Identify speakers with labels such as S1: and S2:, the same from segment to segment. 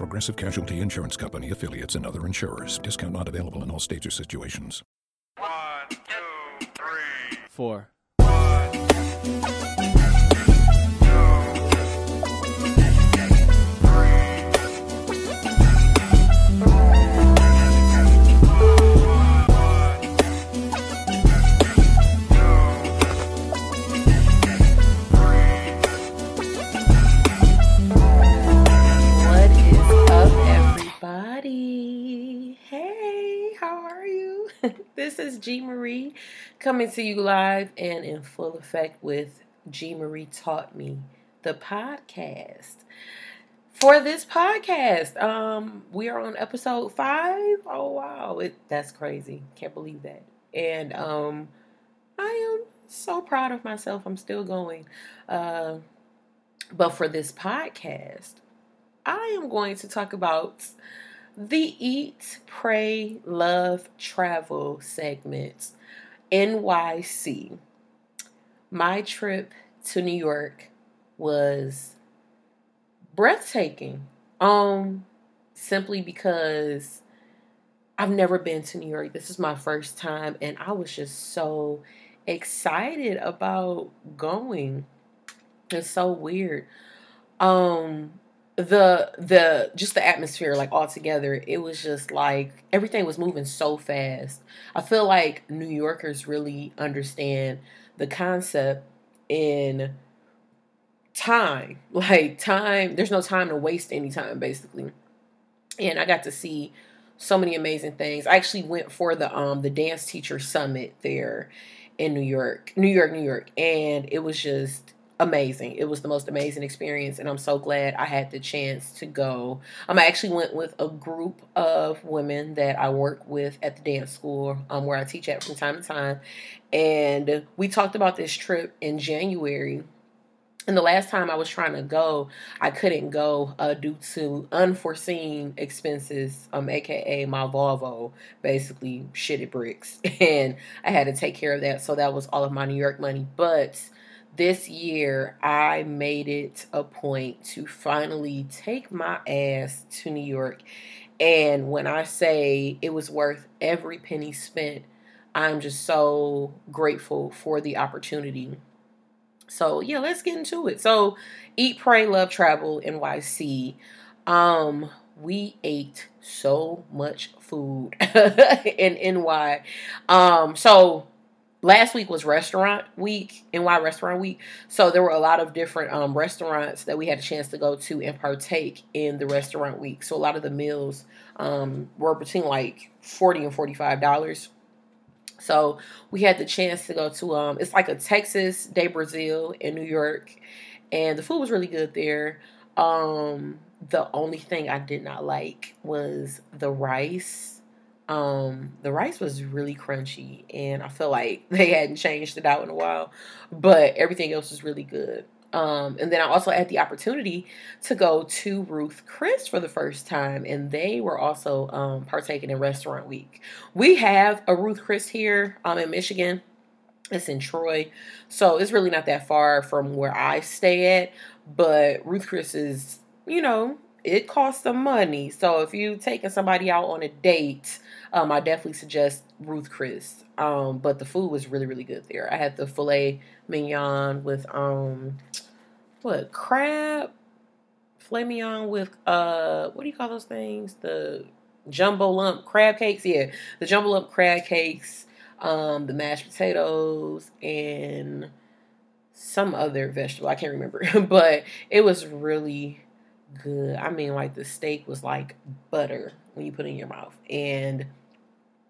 S1: Progressive Casualty Insurance Company affiliates and other insurers. Discount not available in all states or situations.
S2: One, two, three.
S3: Four.
S4: this is G Marie coming to you live and in full effect with G Marie Taught Me, the podcast. For this podcast, um, we are on episode five. Oh wow, it that's crazy. Can't believe that. And um, I am so proud of myself. I'm still going. Uh, but for this podcast, I am going to talk about the Eat, Pray, Love, Travel segment, NYC. My trip to New York was breathtaking. Um, simply because I've never been to New York. This is my first time, and I was just so excited about going. It's so weird. Um, the the just the atmosphere like all together it was just like everything was moving so fast. I feel like new yorkers really understand the concept in time. Like time there's no time to waste any time basically. And i got to see so many amazing things. I actually went for the um the dance teacher summit there in new york new york new york. And it was just amazing. It was the most amazing experience, and I'm so glad I had the chance to go. Um, I actually went with a group of women that I work with at the dance school, um, where I teach at from time to time, and we talked about this trip in January. And the last time I was trying to go, I couldn't go uh, due to unforeseen expenses, um, aka my Volvo basically shitted bricks, and I had to take care of that. So that was all of my New York money, but this year I made it a point to finally take my ass to New York. And when I say it was worth every penny spent, I'm just so grateful for the opportunity. So, yeah, let's get into it. So, Eat, Pray, Love, Travel, NYC. Um, we ate so much food in NY. Um, so last week was restaurant week, NY restaurant week. So there were a lot of different um, restaurants that we had a chance to go to and partake in the restaurant week. So a lot of the meals um, were between like forty and forty five dollars. So we had the chance to go to um, it's like a Texas de Brazil in New York, and the food was really good there. Um, the only thing I did not like was the rice um, the rice was really crunchy, and I feel like they hadn't changed it out in a while, but everything else was really good. Um, and then I also had the opportunity to go to Ruth Chris for the first time, and they were also um, partaking in Restaurant Week. We have a Ruth Chris here um, in Michigan. It's in Troy, so it's really not that far from where I stay at. But Ruth Chris is, you know, it costs some money. So if you're taking somebody out on a date, um, I definitely suggest Ruth Chris. Um, but the food was really, really good there. I had the filet mignon with um, what crab filet mignon with uh, what do you call those things? The jumbo lump crab cakes. Yeah, the jumbo lump crab cakes. Um, the mashed potatoes and some other vegetable. I can't remember, but it was really good. I mean, like the steak was like butter when you put it in your mouth, and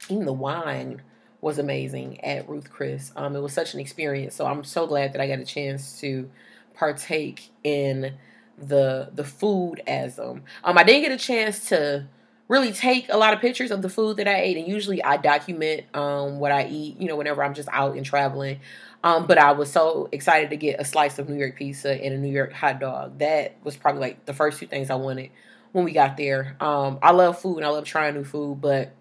S4: even the wine was amazing at Ruth Chris. Um, it was such an experience. So I'm so glad that I got a chance to partake in the the food as um um I didn't get a chance to really take a lot of pictures of the food that I ate, and usually I document um, what I eat. You know, whenever I'm just out and traveling. Um, but I was so excited to get a slice of New York pizza and a New York hot dog. That was probably like the first two things I wanted when we got there. Um, I love food and I love trying new food, but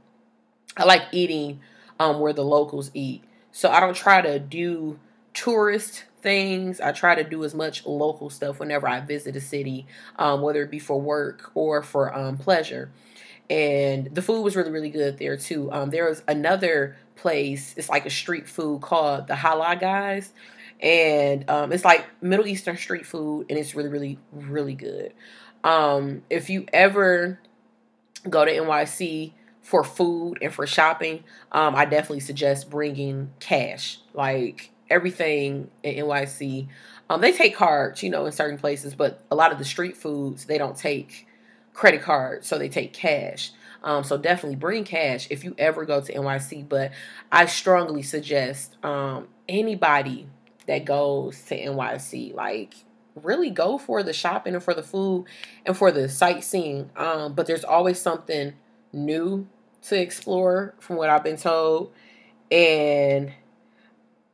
S4: I like eating um, where the locals eat. So I don't try to do tourist things. I try to do as much local stuff whenever I visit a city, um, whether it be for work or for um, pleasure. And the food was really, really good there too. Um, there was another place, it's like a street food called the Halal Guys. And um, it's like Middle Eastern street food, and it's really, really, really good. Um, if you ever go to NYC for food and for shopping, um, I definitely suggest bringing cash. Like everything in NYC. Um, they take cards, you know, in certain places, but a lot of the street foods they don't take credit cards, so they take cash. Um, so definitely bring cash if you ever go to NYC. But I strongly suggest um, anybody that goes to NYC, like really go for the shopping and for the food and for the sightseeing. Um, but there's always something new to explore from what I've been told. And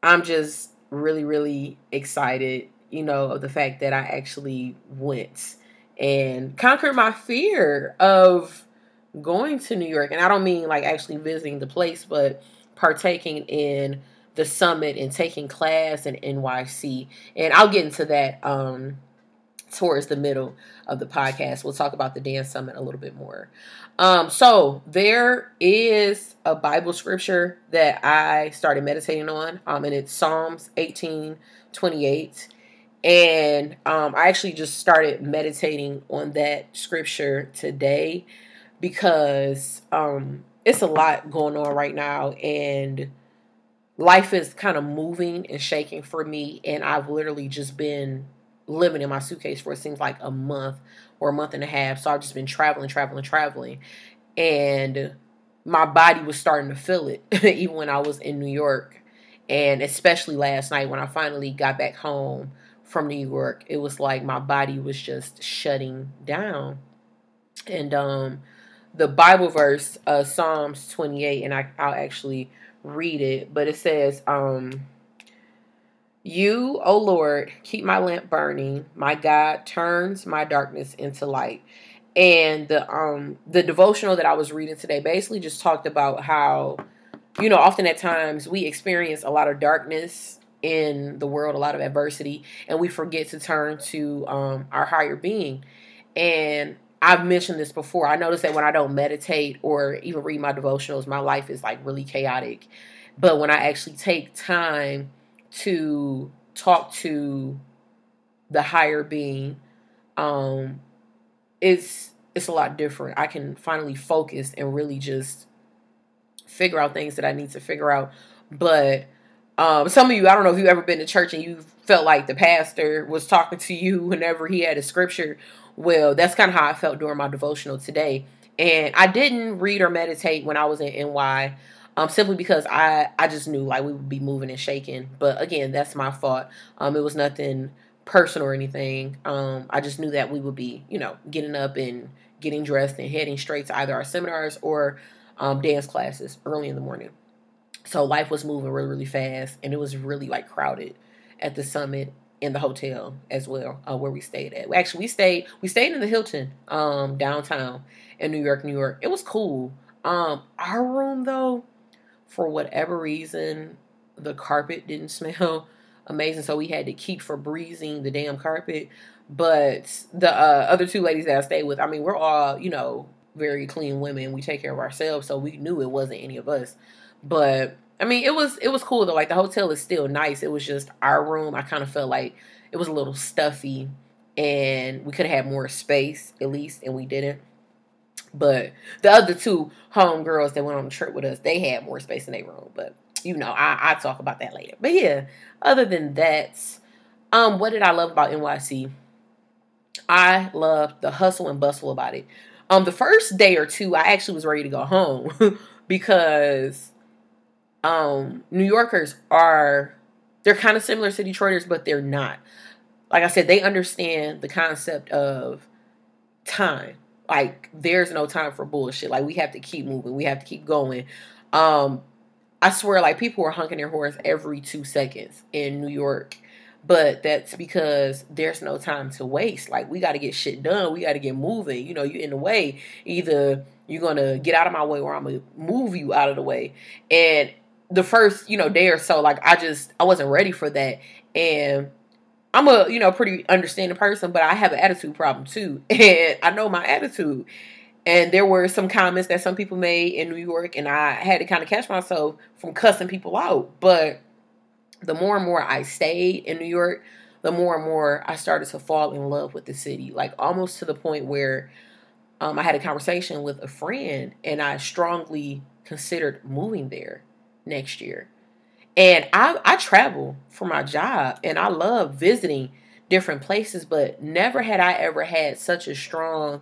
S4: I'm just really, really excited, you know, of the fact that I actually went and conquered my fear of going to New York. And I don't mean like actually visiting the place, but partaking in the summit and taking class in NYC. And I'll get into that um, towards the middle of the podcast. We'll talk about the dance summit a little bit more. Um, so there is a Bible scripture that I started meditating on, um, and it's Psalms 18 28. And um, I actually just started meditating on that scripture today because um, it's a lot going on right now, and life is kind of moving and shaking for me. And I've literally just been living in my suitcase for it seems like a month or a month and a half. So I've just been traveling, traveling, traveling. And my body was starting to feel it even when I was in New York. And especially last night when I finally got back home from New York, it was like my body was just shutting down. And um the Bible verse, uh Psalms 28, and I, I'll actually read it, but it says, um, you, O Lord, keep my lamp burning. My God turns my darkness into light. And the um the devotional that I was reading today basically just talked about how, you know, often at times we experience a lot of darkness in the world, a lot of adversity, and we forget to turn to um our higher being. And I've mentioned this before. I notice that when I don't meditate or even read my devotionals, my life is like really chaotic. But when I actually take time to talk to the higher being um it's it's a lot different. I can finally focus and really just figure out things that i need to figure out. But um some of you i don't know if you've ever been to church and you felt like the pastor was talking to you whenever he had a scripture. Well that's kind of how i felt during my devotional today. And i didn't read or meditate when i was in ny um, simply because I I just knew like we would be moving and shaking. But again, that's my fault. Um, it was nothing personal or anything. Um, I just knew that we would be, you know, getting up and getting dressed and heading straight to either our seminars or um, dance classes early in the morning. So life was moving really, really fast, and it was really like crowded at the summit in the hotel as well, uh, where we stayed at. Actually, we stayed we stayed in the Hilton um, downtown in New York, New York. It was cool. Um, our room though, for whatever reason, the carpet didn't smell amazing, so we had to keep for breezing the damn carpet. But the uh, other two ladies that I stayed with, I mean, we're all, you know, very clean women. We take care of ourselves, so we knew it wasn't any of us. But I mean, it was it was cool though. Like the hotel is still nice. It was just our room. I kind of felt like it was a little stuffy, and we could have had more space at least, and we didn't. But the other two homegirls that went on the trip with us, they had more space in their room. But you know, I I talk about that later. But yeah, other than that, um, what did I love about NYC? I loved the hustle and bustle about it. Um, the first day or two, I actually was ready to go home because um New Yorkers are they're kind of similar to Detroiters, but they're not. Like I said, they understand the concept of time Like there's no time for bullshit. Like we have to keep moving. We have to keep going. Um, I swear, like people were honking their horns every two seconds in New York. But that's because there's no time to waste. Like we got to get shit done. We got to get moving. You know, you in the way. Either you're gonna get out of my way, or I'm gonna move you out of the way. And the first, you know, day or so, like I just I wasn't ready for that. And I'm a, you know, pretty understanding person, but I have an attitude problem too. And I know my attitude. And there were some comments that some people made in New York, and I had to kind of catch myself from cussing people out. But the more and more I stayed in New York, the more and more I started to fall in love with the city. Like almost to the point where um, I had a conversation with a friend, and I strongly considered moving there next year. And I, I travel for my job and I love visiting different places, but never had I ever had such a strong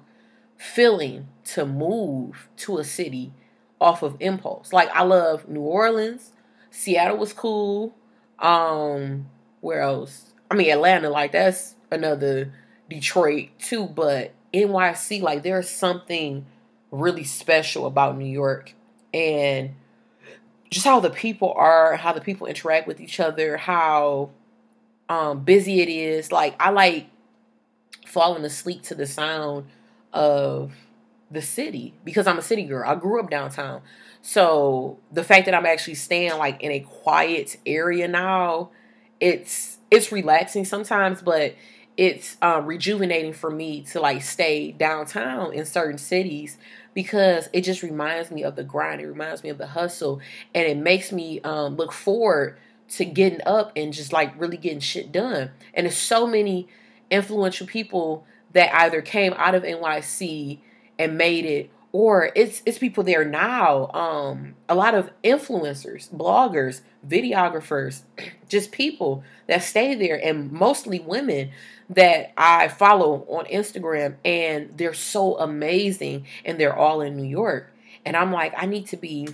S4: feeling to move to a city off of impulse. Like I love New Orleans, Seattle was cool. Um, where else? I mean Atlanta, like that's another Detroit too, but NYC, like there's something really special about New York and just how the people are, how the people interact with each other, how um, busy it is. Like I like falling asleep to the sound of the city because I'm a city girl. I grew up downtown. So the fact that I'm actually staying like in a quiet area now, it's it's relaxing sometimes, but it's um, rejuvenating for me to like stay downtown in certain cities because it just reminds me of the grind. It reminds me of the hustle, and it makes me um, look forward to getting up and just like really getting shit done. And there's so many influential people that either came out of NYC and made it or it's it's people there now um a lot of influencers bloggers videographers just people that stay there and mostly women that I follow on Instagram and they're so amazing and they're all in New York. And I'm like I need to be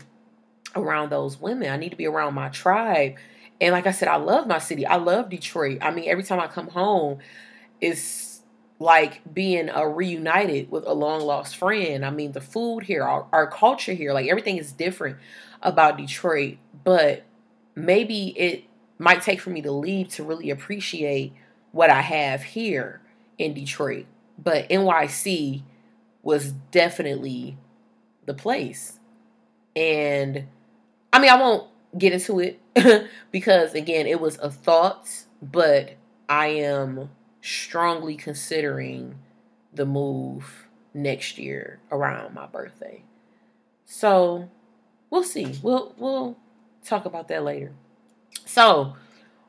S4: around those women. I need to be around my tribe. And like I said I love my city. I love Detroit. I mean every time I come home it's like being uh, reunited with a long lost friend. I mean, the food here, our, our culture here, like everything is different about Detroit, but maybe it might take for me to leave to really appreciate what I have here in Detroit. But NYC was definitely the place. And I mean, I won't get into it because, again, it was a thought, but I am strongly considering the move next year around my birthday. So we'll see. We'll we'll talk about that later. So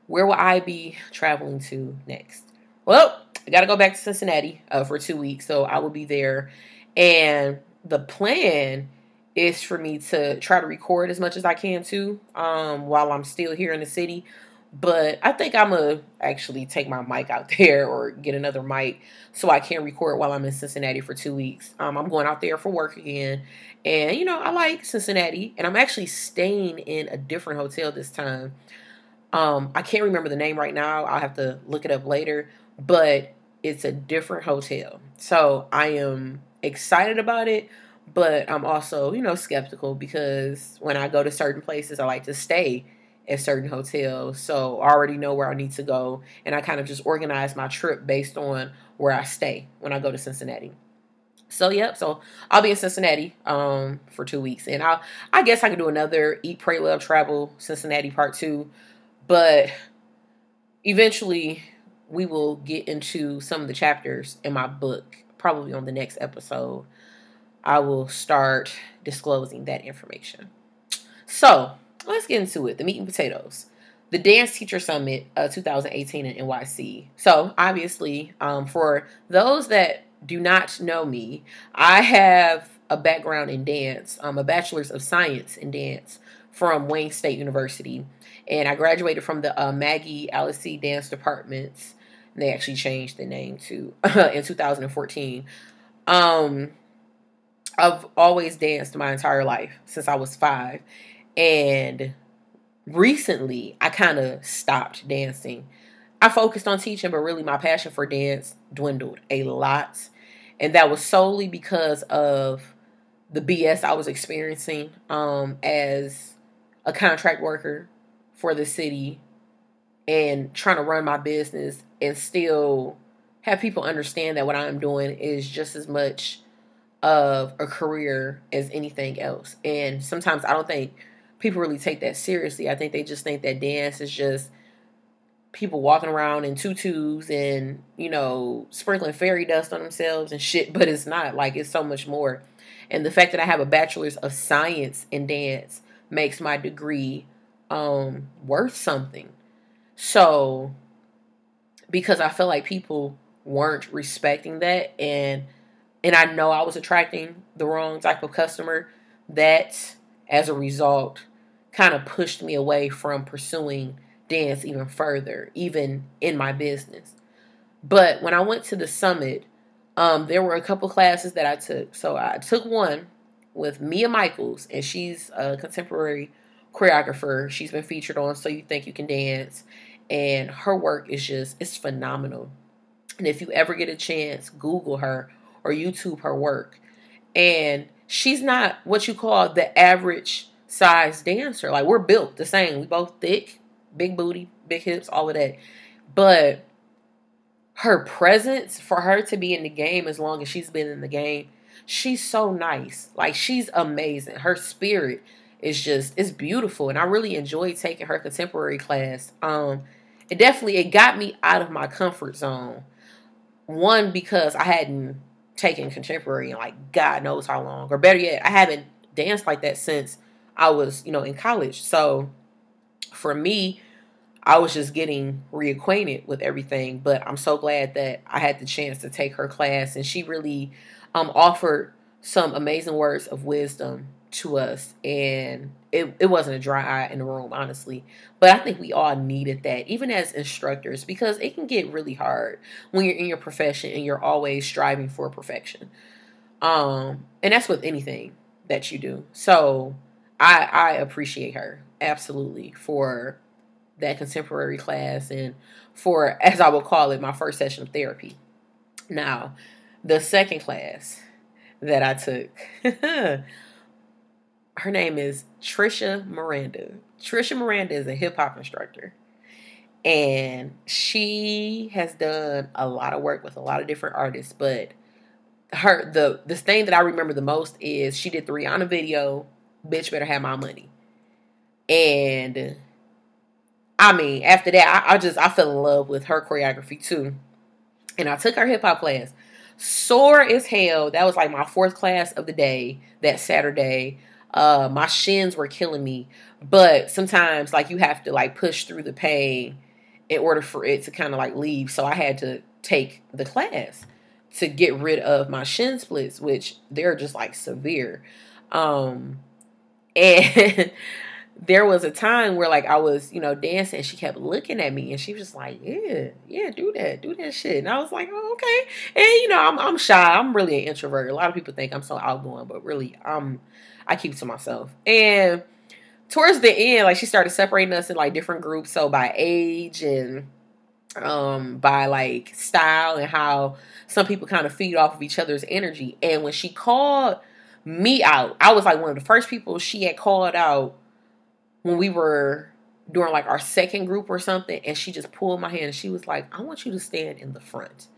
S4: where will I be traveling to next? Well, I got to go back to Cincinnati uh, for two weeks, so I will be there. And the plan is for me to try to record as much as I can too, um, while I'm still here in the city. But I think I'm gonna actually take my mic out there or get another mic so I can record while I'm in Cincinnati for two weeks. Um, I'm going out there for work again, and you know I like Cincinnati, and I'm actually staying in a different hotel this time. Um, I can't remember the name right now. I'll have to look it up later, but it's a different hotel. So I am excited about it, but I'm also, you know, skeptical because when I go to certain places, I like to stay at certain hotels. So I already know where I need to go. And I kind of just organize my trip based on where I stay when I go to Cincinnati. So yep, so I'll be in Cincinnati um for two weeks. And I I guess I could do another Eat, Pray, Love, Travel Cincinnati part two. But eventually we will get into some of the chapters in my book, probably on the next episode. I will start disclosing that information. So let's get into it. The meat and potatoes. The Dance Teacher Summit uh, 2018 in NYC. So, obviously, um, for those that do not know me, I have a background in dance, um, a bachelor's of science in dance from Wayne State University. And I graduated from the uh, Maggie Allesee Dance Departments. They actually changed the name to in 2014. Um, I've always danced my entire life since I was five. And recently, I kind of stopped dancing. I focused on teaching, but really my passion for dance dwindled a lot. And that was solely because of the BS I was experiencing um, as a contract worker for the city and trying to run my business and still have people understand that what I'm doing is just as much of a career as anything else. And sometimes I don't think people really take that seriously. I think they just think that dance is just people walking around in tutus and, you know, sprinkling fairy dust on themselves and shit, but it's not. Like it's so much more. And the fact that I have a bachelor's of science in dance makes my degree um worth something. So because I feel like people weren't respecting that and and I know I was attracting the wrong type of customer that as a result kind of pushed me away from pursuing dance even further even in my business. But when I went to the summit, um, there were a couple classes that I took. So I took one with Mia Michaels, and she's a contemporary choreographer. She's been featured on So You Think You Can Dance, and her work is just it's phenomenal. And if you ever get a chance, Google her or YouTube her work. And she's not what you call the average size dancer. Like we're built the same. We both thick, big booty, big hips, all of that. But her presence for her to be in the game as long as she's been in the game, she's so nice. Like she's amazing. Her spirit is just it's beautiful and I really enjoyed taking her contemporary class. Um it definitely it got me out of my comfort zone. One because I hadn't taken contemporary in like God knows how long, or better yet, I haven't danced like that since I was, you know, in college. So for me, I was just getting reacquainted with everything. But I'm so glad that I had the chance to take her class, and she really um, offered some amazing words of wisdom to us and it, it wasn't a dry eye in the room honestly but i think we all needed that even as instructors because it can get really hard when you're in your profession and you're always striving for perfection um and that's with anything that you do so i i appreciate her absolutely for that contemporary class and for as i will call it my first session of therapy now the second class that i took her name is Tricia Miranda. Tricia Miranda is a hip hop instructor. And she has done a lot of work with a lot of different artists, but her the the thing that I remember the most is she did the Rihanna video, Bitch Better Have My Money. And I mean, after that, I, I just I fell in love with her choreography too. And I took her hip hop class. Sore as hell. That was like my fourth class of the day that Saturday. Uh, my shins were killing me, but sometimes like you have to like push through the pain in order for it to kind of like leave. So I had to take the class to get rid of my shin splits, which they're just like severe. Um, and there was a time where like I was, you know, dancing and she kept looking at me and she was just like, Yeah, yeah, do that, do that shit. And I was like, Oh, okay. And you know, I'm I'm shy. I'm really an introvert. A lot of people think I'm so outgoing, but really I'm I keep to myself. And towards the end, like she started separating us in like different groups. So by age and um by like style and how some people kind of feed off of each other's energy. And when she called me out, I was like one of the first people she had called out when we were doing like our second group or something. And she just pulled my hand and she was like, I want you to stand in the front.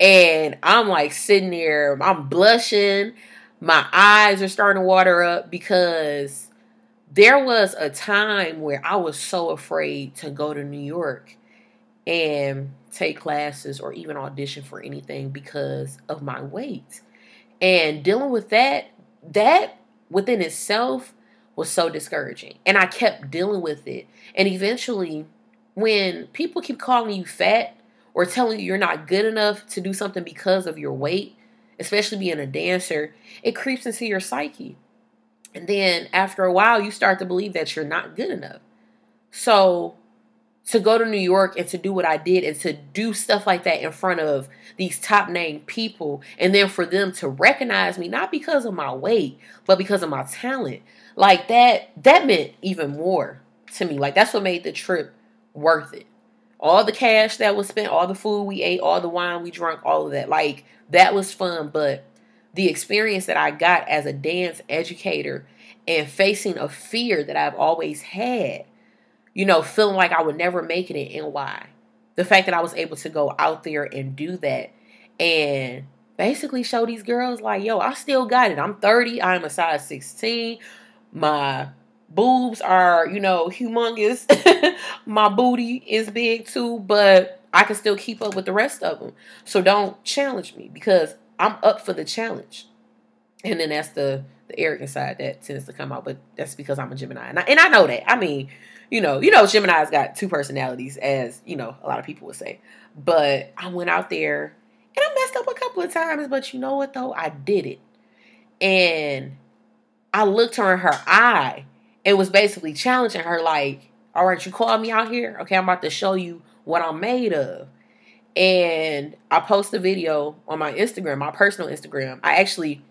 S4: And I'm like sitting there, I'm blushing my eyes are starting to water up because there was a time where I was so afraid to go to New York and take classes or even audition for anything because of my weight. And dealing with that, that within itself was so discouraging. And I kept dealing with it. And eventually, when people keep calling you fat or telling you you're not good enough to do something because of your weight, especially being a dancer, it creeps into your psyche. And then after a while, you start to believe that you're not good enough. So to go to New York and to do what I did and to do stuff like that in front of these top name people and then for them to recognize me not because of my weight but because of my talent. Like that that meant even more to me. Like that's what made the trip worth it. All the cash that was spent, all the food we ate, all the wine we drank, all of that. Like that was fun, but the experience that I got as a dance educator and facing a fear that I've always had, you know, feeling like I would never make it in NY. The fact that I was able to go out there and do that and basically show these girls like, yo, I still got it. I'm 30, I'm a size 16. My boobs are, you know, humongous. My booty is big too, but I can still keep up with the rest of them. So don't challenge me because I'm up for the challenge. And then that's the the arrogant side that tends to come out, but that's because I'm a Gemini, and I, and I know that. I mean, you know, you know, Gemini's got two personalities, as you know, a lot of people would say. But I went out there and I messed up a couple of times, but you know what though, I did it, and I looked her in her eye and was basically challenging her, like, "All right, you called me out here, okay? I'm about to show you what I'm made of." And I post a video on my Instagram, my personal Instagram. I actually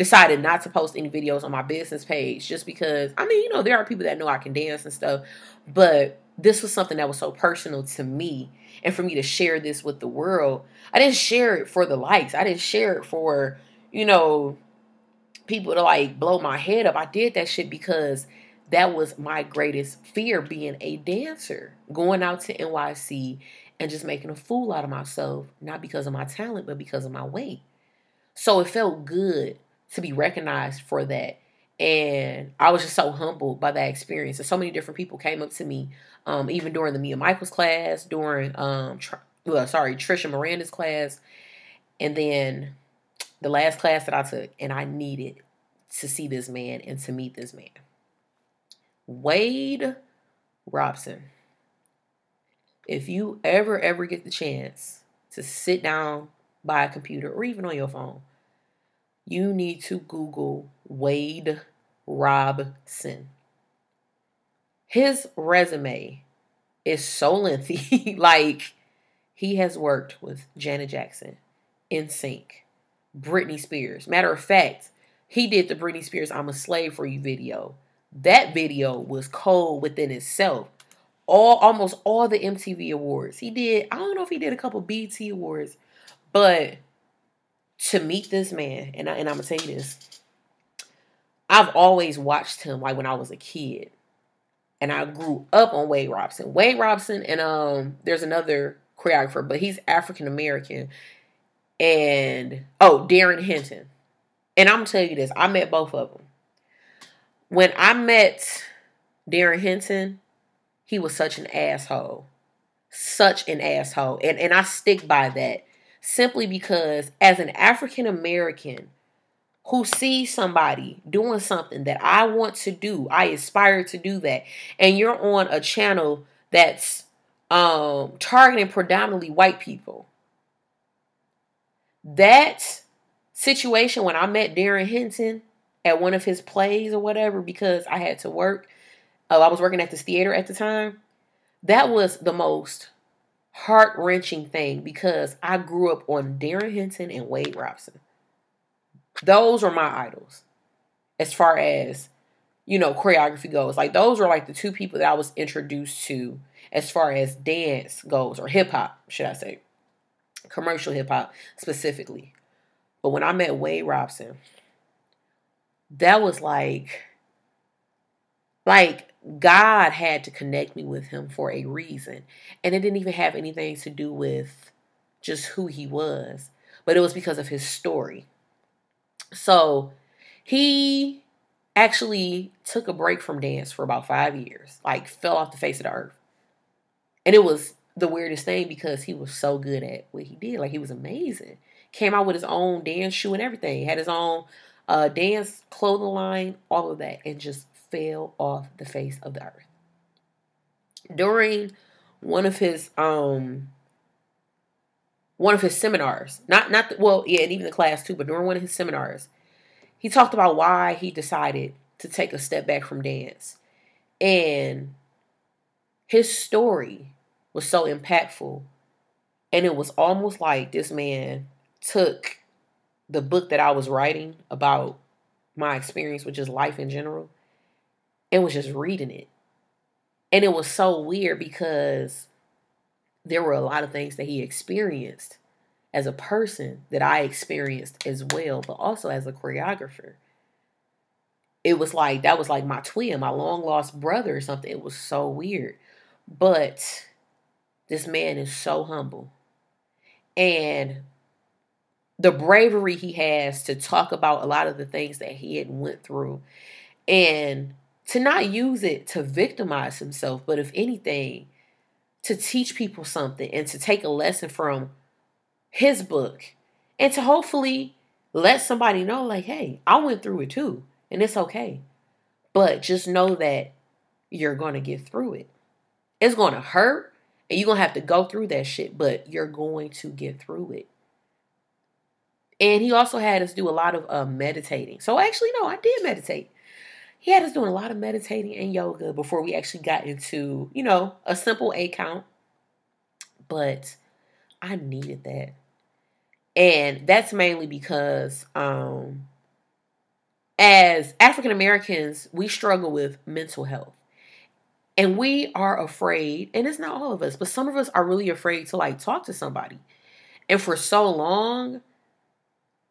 S4: decided not to post any videos on my business page just because I mean, you know, there are people that know I can dance and stuff, but this was something that was so personal to me and for me to share this with the world. I didn't share it for the likes. I didn't share it for, you know, people to like blow my head up. I did that shit because that was my greatest fear being a dancer, going out to NYC and just making a fool out of myself, not because of my talent, but because of my weight. So it felt good to be recognized for that. And I was just so humbled by that experience. And so many different people came up to me, um, even during the Mia Michaels class, during, um, tr- well, sorry, Tricia Miranda's class. And then the last class that I took, and I needed to see this man and to meet this man. Wade Robson. If you ever, ever get the chance to sit down by a computer or even on your phone you need to Google Wade Robson. His resume is so lengthy. like, he has worked with Janet Jackson, NSYNC, Britney Spears. Matter of fact, he did the Britney Spears I'm a Slave for You video. That video was cold within itself. All almost all the MTV awards. He did, I don't know if he did a couple BT awards, but to meet this man, and I, and I'm gonna tell you this, I've always watched him like when I was a kid, and I grew up on Wade Robson. Wade Robson, and um, there's another choreographer, but he's African American, and oh, Darrin Henson. And I'm gonna tell you this, I met both of them. When I met Darrin Henson, he was such an asshole, such an asshole, and and I stick by that simply because as an African American who sees somebody doing something that I want to do, I aspire to do that, and you're on a channel that's um, targeting predominantly white people. That situation when I met Darrin Henson at one of his plays or whatever, because I had to work, uh, I was working at this theater at the time. That was the most heart wrenching thing because I grew up on Darrin Henson and Wade Robson. Those are my idols as far as, you know, choreography goes. Like, those were like the two people that I was introduced to as far as dance goes, or hip hop, should I say, commercial hip hop specifically. But when I met Wade Robson, that was like, like God had to connect me with him for a reason. And it didn't even have anything to do with just who he was, but it was because of his story. So he actually took a break from dance for about five years, like fell off the face of the earth. And it was the weirdest thing because he was so good at what he did. Like he was amazing. Came out with his own dance shoe and everything. Had his own uh, dance clothing line, all of that, and just fell off the face of the earth. During one of his um one of his seminars, not not the, well, yeah, and even the class too, but during one of his seminars, he talked about why he decided to take a step back from dance. And his story was so impactful. And it was almost like this man took the book that I was writing about my experience with just life in general and was just reading it. And it was so weird because there were a lot of things that he experienced as a person that I experienced as well, but also as a choreographer. It was like that was like my twin, my long lost brother or something. It was so weird. But this man is so humble. And the bravery he has to talk about a lot of the things that he had went through and to not use it to victimize himself, but if anything, to teach people something and to take a lesson from his book and to hopefully let somebody know, like, hey, I went through it too, and it's okay. But just know that you're going to get through it. It's going to hurt, and you're going to have to go through that shit, but you're going to get through it. And he also had us do a lot of uh, meditating. So, actually, no, I did meditate. He had us doing a lot of meditating and yoga before we actually got into, you know, a simple A count. But I needed that. And that's mainly because um as African Americans, we struggle with mental health. And we are afraid, and it's not all of us, but some of us are really afraid to like talk to somebody. And for so long,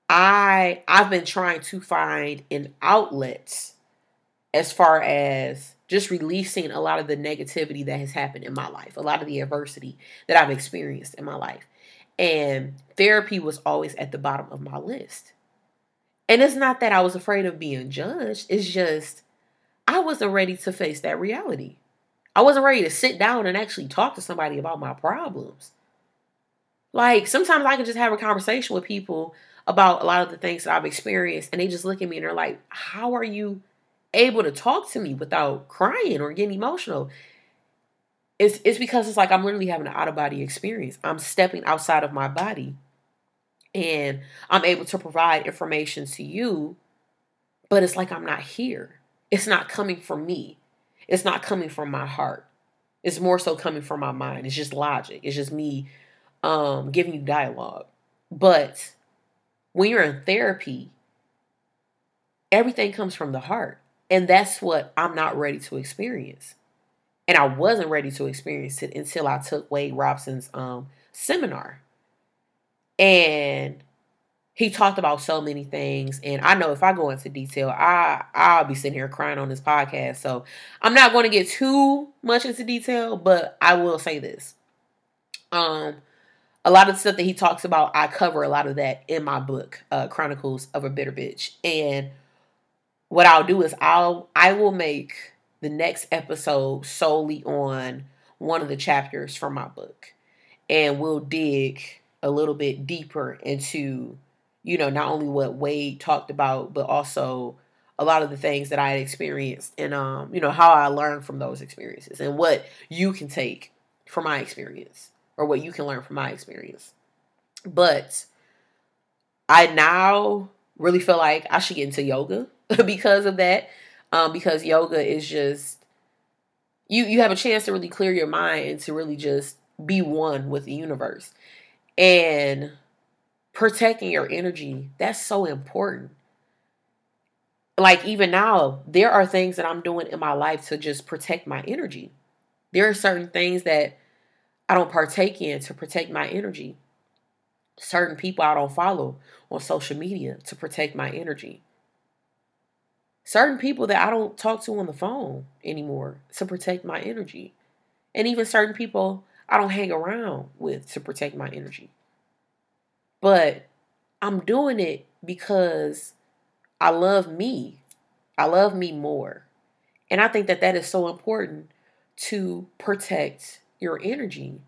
S4: I I've been trying to find an outlet as far as just releasing a lot of the negativity that has happened in my life, a lot of the adversity that I've experienced in my life. And therapy was always at the bottom of my list. And it's not that I was afraid of being judged, it's just I wasn't ready to face that reality. I wasn't ready to sit down and actually talk to somebody about my problems. Like sometimes I can just have a conversation with people about a lot of the things that I've experienced, and they just look at me and they're like, How are you able to talk to me without crying or getting emotional? It's it's because it's like I'm literally having an out of body experience. I'm stepping outside of my body and I'm able to provide information to you, but it's like I'm not here. It's not coming from me. It's not coming from my heart. It's more so coming from my mind. It's just logic. It's just me um, giving you dialogue. But when you're in therapy, everything comes from the heart. And that's what I'm not ready to experience. And I wasn't ready to experience it until I took Wade Robson's um, seminar. And he talked about so many things. And I know if I go into detail, I I'll be sitting here crying on this podcast. So I'm not going to get too much into detail, but I will say this. Um a lot of stuff that he talks about, I cover a lot of that in my book, uh, Chronicles of a Bitter Bitch. And what I'll do is I'll I will make the next episode solely on one of the chapters from my book. And we'll dig a little bit deeper into, you know, not only what Wade talked about, but also a lot of the things that I had experienced and um, you know, how I learned from those experiences and what you can take from my experience or what you can learn from my experience. But I now really feel like I should get into yoga because of that. Um, because yoga is just you you have a chance to really clear your mind and to really just be one with the universe. And protecting your energy, that's so important. Like even now, there are things that I'm doing in my life to just protect my energy. There are certain things that I don't partake in to protect my energy. Certain people I don't follow on social media to protect my energy. Certain people that I don't talk to on the phone anymore to protect my energy. And even certain people I don't hang around with to protect my energy. But I'm doing it because I love me. I love me more. And I think that that is so important to protect your energy.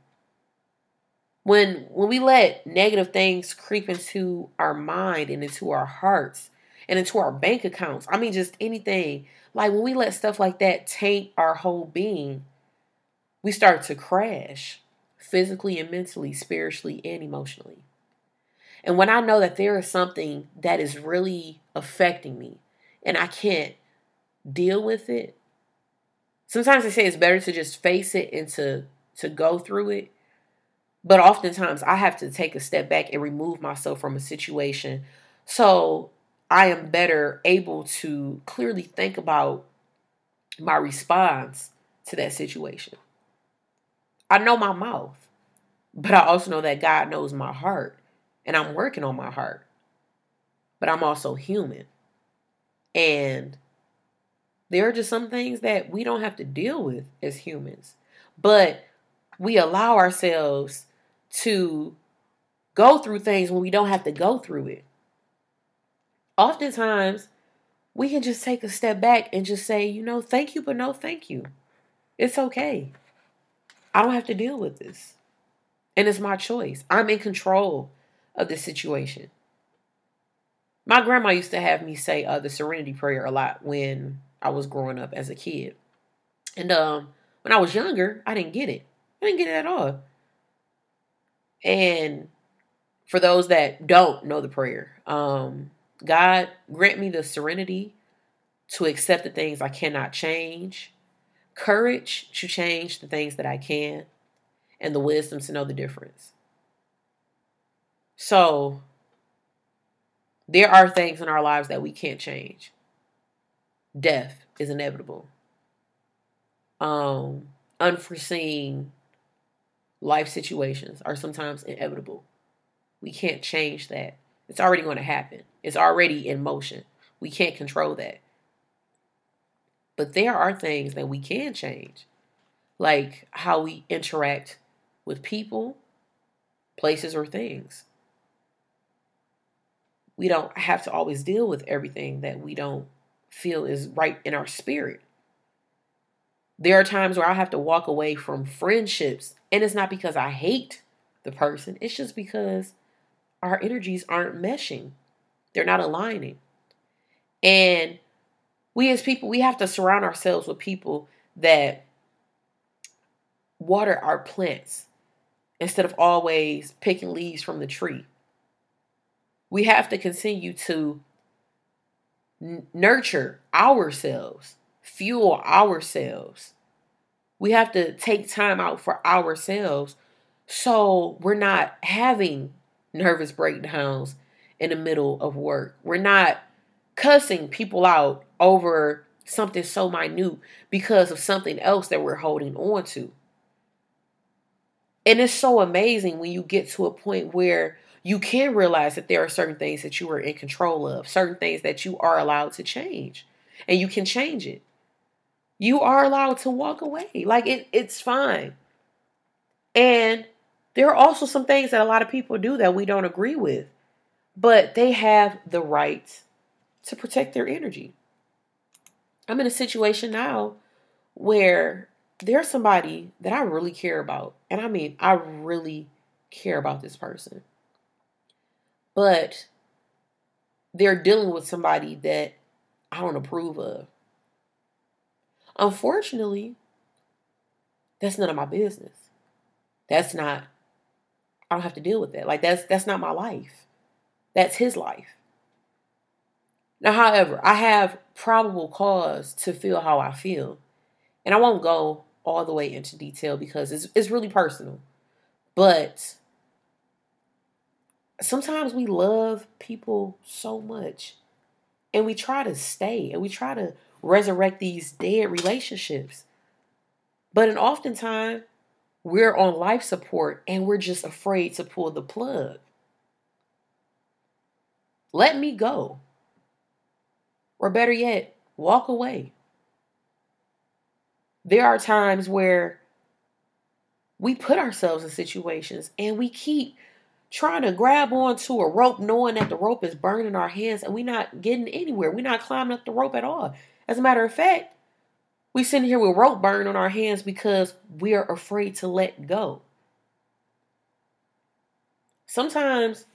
S4: When when we let negative things creep into our mind and into our hearts and into our bank accounts, I mean just anything, like when we let stuff like that taint our whole being, we start to crash physically and mentally, spiritually and emotionally. And when I know that there is something that is really affecting me and I can't deal with it, sometimes I say it's better to just face it and to to go through it. But oftentimes I have to take a step back and remove myself from a situation so I am better able to clearly think about my response to that situation. I know my mouth. But I also know that God knows my heart and I'm working on my heart. But I'm also human. And there are just some things that we don't have to deal with as humans. But we allow ourselves to go through things when we don't have to go through it. Oftentimes, we can just take a step back and just say, you know, thank you, but no thank you. It's okay. I don't have to deal with this. And it's my choice. I'm in control of the situation. My grandma used to have me say uh, the serenity prayer a lot when I was growing up as a kid. And um, when I was younger, I didn't get it. I didn't get it at all. And for those that don't know the prayer, um, God grant me the serenity to accept the things I cannot change, courage to change the things that I can, and the wisdom to know the difference. So, there are things in our lives that we can't change. Death is inevitable. Um, unforeseen life situations are sometimes inevitable. We can't change that. It's already going to happen. It's already in motion. We can't control that. But there are things that we can change, like how we interact with people, places, or things. We don't have to always deal with everything that we don't feel is right in our spirit. There are times where I have to walk away from friendships, and it's not because I hate the person, it's just because our energies aren't meshing, they're not aligning. And we as people, we have to surround ourselves with people that water our plants instead of always picking leaves from the tree. We have to continue to n- nurture ourselves, fuel ourselves. We have to take time out for ourselves so we're not having nervous breakdowns in the middle of work. We're not cussing people out over something so minute because of something else that we're holding on to. And it's so amazing when you get to a point where you can realize that there are certain things that you are in control of, certain things that you are allowed to change, and you can change it. You are allowed to walk away. Like it, it's fine. And there are also some things that a lot of people do that we don't agree with, but they have the right to protect their energy. I'm in a situation now where there's somebody that I really care about. And I mean, I really care about this person. But they're dealing with somebody that I don't approve of. Unfortunately, that's none of my business. That's not I don't have to deal with that. Like that's that's not my life. That's his life. Now, however, I have probable cause to feel how I feel. And I won't go all the way into detail because it's, it's really personal. But sometimes we love people so much and we try to stay and we try to resurrect these dead relationships. But in oftentimes, we're on life support and we're just afraid to pull the plug. Let me go. Or better yet, walk away there are times where we put ourselves in situations and we keep trying to grab onto a rope knowing that the rope is burning our hands and we're not getting anywhere. We're not climbing up the rope at all. As a matter of fact, we're sitting here with rope burn on our hands because we're afraid to let go. Sometimes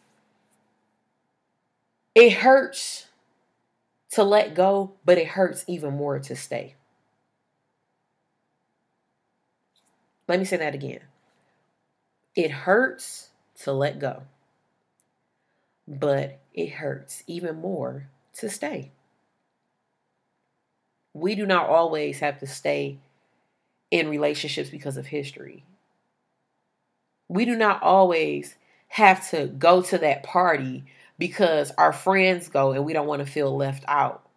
S4: it hurts to let go, but it hurts even more to stay. Let me say that again. It hurts to let go, but it hurts even more to stay. We do not always have to stay in relationships because of history. We do not always have to go to that party because our friends go and we don't want to feel left out.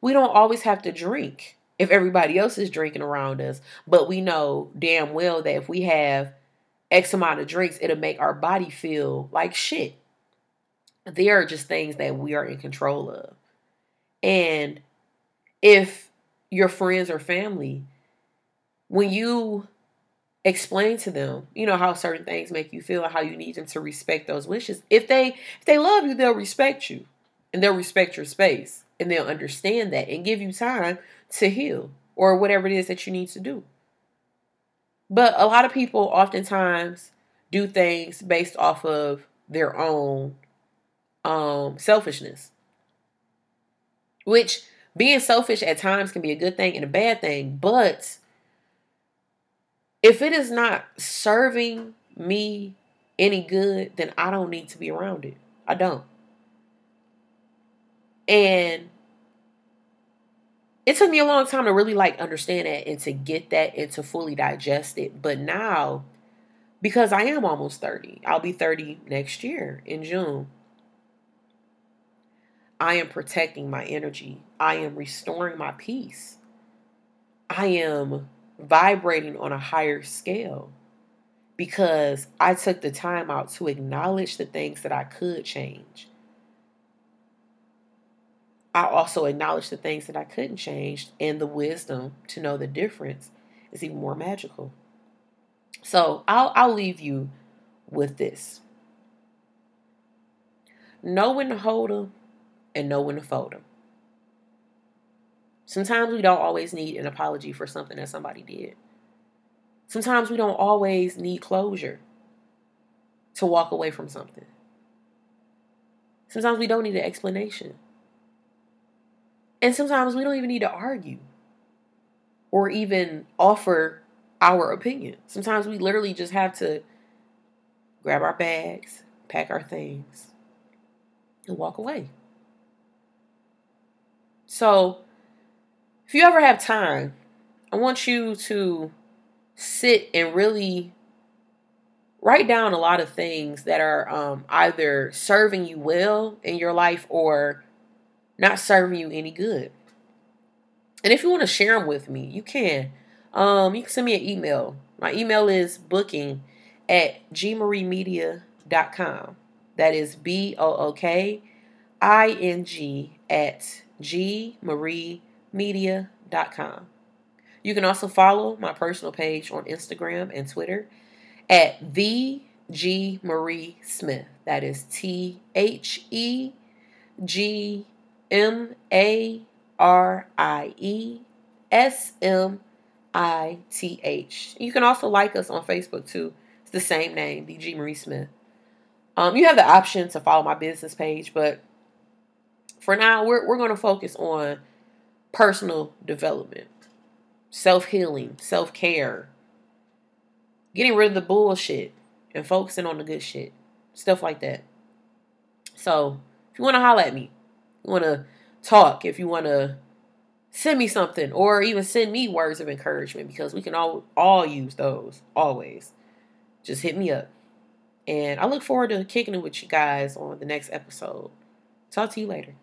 S4: We don't always have to drink if everybody else is drinking around us. But we know damn well that if we have X amount of drinks, it'll make our body feel like shit. They are just things that we are in control of. And if your friends or family, when you explain to them, you know, how certain things make you feel, how you need them to respect those wishes. If they if they love you, they'll respect you and they'll respect your space and they'll understand that and give you time to heal or whatever it is that you need to do. But a lot of people oftentimes do things based off of their own um, selfishness, which being selfish at times can be a good thing and a bad thing. But if it is not serving me any good, then I don't need to be around it. I don't. And it took me a long time to really like understand that and to get that and to fully digest it. But now, because I am almost 30, I'll be 30 next year in June. I am protecting my energy. I am restoring my peace. I am vibrating on a higher scale because I took the time out to acknowledge the things that I could change. I also acknowledge the things that I couldn't change, and the wisdom to know the difference is even more magical. So I'll, I'll leave you with this know when to hold them and know when to fold them. Sometimes we don't always need an apology for something that somebody did. Sometimes we don't always need closure to walk away from something. Sometimes we don't need an explanation. And sometimes we don't even need to argue or even offer our opinion. Sometimes we literally just have to grab our bags, pack our things, and walk away. So, if you ever have time, I want you to sit and really write down a lot of things that are um, either serving you well in your life or not serving you any good. And if you want to share them with me, you can. Um, you can send me an email. My email is booking at gmariemedia.com. That is B O O K I N G at gmariemedia.com. You can also follow my personal page on Instagram and Twitter at the G Marie Smith. That is T H E G M A R I E S M I T H. You can also like us on Facebook too. It's the same name, the G Marie Smith. Um, you have the option to follow my business page, but for now, we're, we're going to focus on personal development, self healing, self care, getting rid of the bullshit and focusing on the good shit, stuff like that. So, if you want to holler at me, you want to talk, if you want to send me something or even send me words of encouragement because we can all all use those always. Just hit me up. And I look forward to kicking it with you guys on the next episode. Talk to you later.